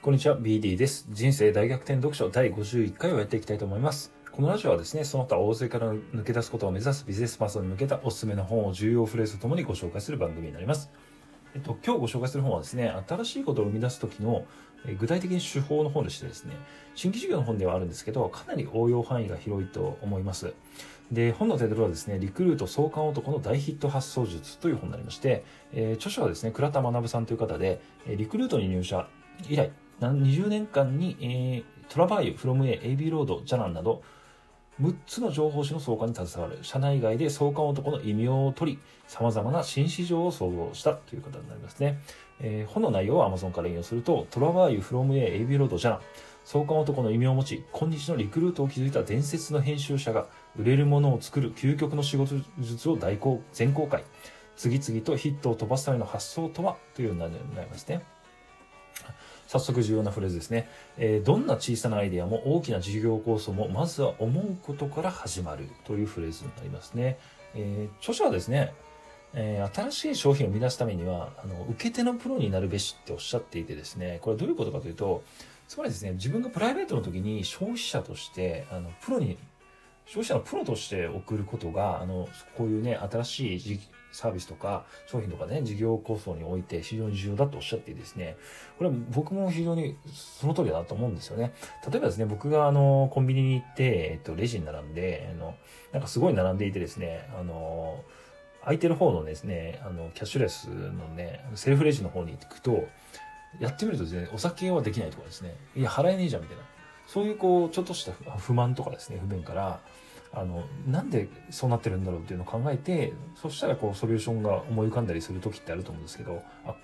こんにちは、BD です。人生大逆転読書第51回をやっていきたいと思います。このラジオはですね、その他大勢から抜け出すことを目指すビジネスパーソンに向けたおすすめの本を重要フレーズとともにご紹介する番組になります。えっと、今日ご紹介する本はですね、新しいことを生み出す時の具体的に手法の本でしてですね、新規事業の本ではあるんですけど、かなり応用範囲が広いと思います。で、本のタイトルはですね、リクルート創刊男の大ヒット発想術という本になりまして、えー著者はですね、倉田学さんという方で、リクルートに入社以来、20年間に、えートラバーユ、フロム A、AB ロード、ジャナンなど、6つの情報誌の創刊に携わる、社内外で創刊男の異名を取り、様々な新市場を創造したという方になりますね。えー本の内容は Amazon から引用すると、トラバーユ、フロム A、AB ロード、ジャナン、創刊男の異名を持ち、今日のリクルートを築いた伝説の編集者が、売れるものを作る究極の仕事術を大公全公開。次々とヒットを飛ばすための発想とは？という内容になりますね。早速重要なフレーズですね。えーどんな小さなアイデアも大きな事業構想もまずは思うことから始まるというフレーズになりますね。えー著者はですね、えー新しい商品を生み出すためにはあの受け手のプロになるべしっておっしゃっていてですねこれはどういうことかというとつまりですね自分がプライベートの時に消費者としてあのプロに消費者のプロとして送ることがあのこういうね新しい事サービスとか商品とかね事業構想において非常に重要だとおっしゃってですねこれは僕も非常にその通りだなと思うんですよね例えばですね僕があのコンビニに行って、えっと、レジに並んであのなんかすごい並んでいてですねあの空いてる方のですね、あの、キャッシュレスのね、セルフレジの方に行くと、やってみるとですね、お酒はできないとかですね、いや、払えねえじゃんみたいな。そういうこう、ちょっとした不満とかですね、不便から、あの、なんでそうなってるんだろうっていうのを考えて、そしたらこう、ソリューションが思い浮かんだりする時ってあると思うんですけど、あ、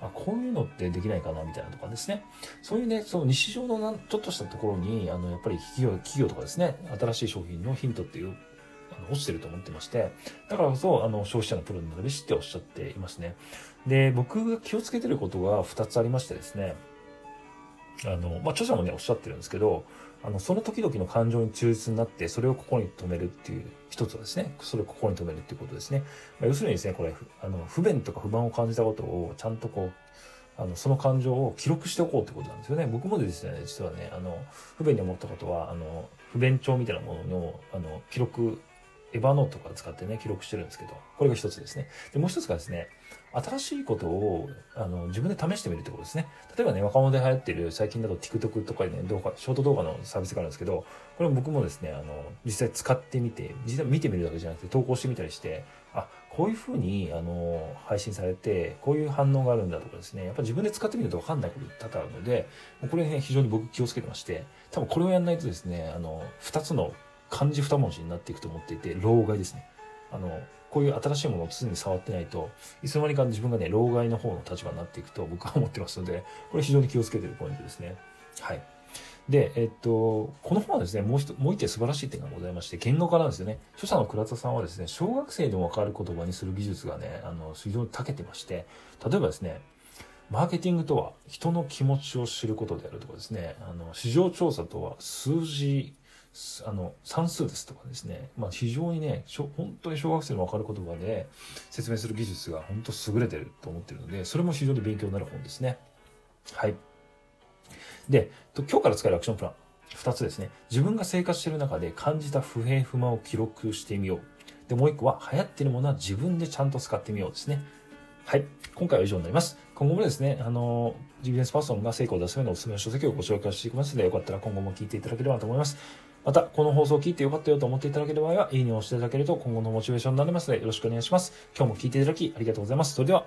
あこういうのってできないかなみたいなとかですね。そういうね、その日常のなんちょっとしたところに、あの、やっぱり企業、企業とかですね、新しい商品のヒントっていう、あの落ちてると思ってまして、だからこそ、あの、消費者のプロになるしっておっしゃっていますね。で、僕が気をつけてることが2つありましてですね、あの、まあ、著者もね、おっしゃってるんですけど、あの、その時々の感情に忠実になって、それをここに止めるっていう、一つはですね、それをここに止めるっていうことですね。まあ、要するにですね、これ、あの、不便とか不満を感じたことを、ちゃんとこう、あの、その感情を記録しておこうってことなんですよね。僕もですね、実はね、あの、不便に思ったことは、あの、不便帳みたいなものの、あの、記録、エヴァノートとか使ってね、記録してるんですけど、これが一つですね。で、もう一つがですね、新しいことをあの自分で試してみるってことですね。例えばね、若者で流行ってる最近だと TikTok とかでね、動画、ショート動画のサービスがあるんですけど、これ僕もですね、あの、実際使ってみて、実際見てみるだけじゃなくて投稿してみたりして、あ、こういう風に、あの、配信されて、こういう反応があるんだとかですね、やっぱ自分で使ってみると分かんないこと多々あるので、これね、非常に僕気をつけてまして、多分これをやんないとですね、あの、二つの漢字二文字になっていくと思っていて、老害ですね。あの、こういう新しいものを常に触ってないと、いつの間にか自分がね、老害の方の立場になっていくと僕は思ってますので、これ非常に気をつけてるポイントですね。はい。で、えっと、この本はですね、もう一、もう一点素晴らしい点がございまして、言語化なんですよね。著者の倉田さんはですね、小学生でもわかる言葉にする技術がね、あの、非常に長けてまして、例えばですね、マーケティングとは人の気持ちを知ることであるとかですね、あの、市場調査とは数字、あの、算数ですとかですね、まあ非常にね、本当に小学生でもわかる言葉で説明する技術が本当優れてると思ってるので、それも非常に勉強になる本ですね。はい。で、今日から使えるアクションプラン。二つですね。自分が生活している中で感じた不平不満を記録してみよう。で、もう一個は流行っているものは自分でちゃんと使ってみようですね。はい。今回は以上になります。今後もですね、あの、ビジネスパーソンが成功を出すためのおすすめの書籍をご紹介していきますので、よかったら今後も聞いていただければと思います。また、この放送を聞いてよかったよと思っていただける場合は、いいねを押していただけると今後のモチベーションになりますので、よろしくお願いします。今日も聞いていただきありがとうございます。それでは、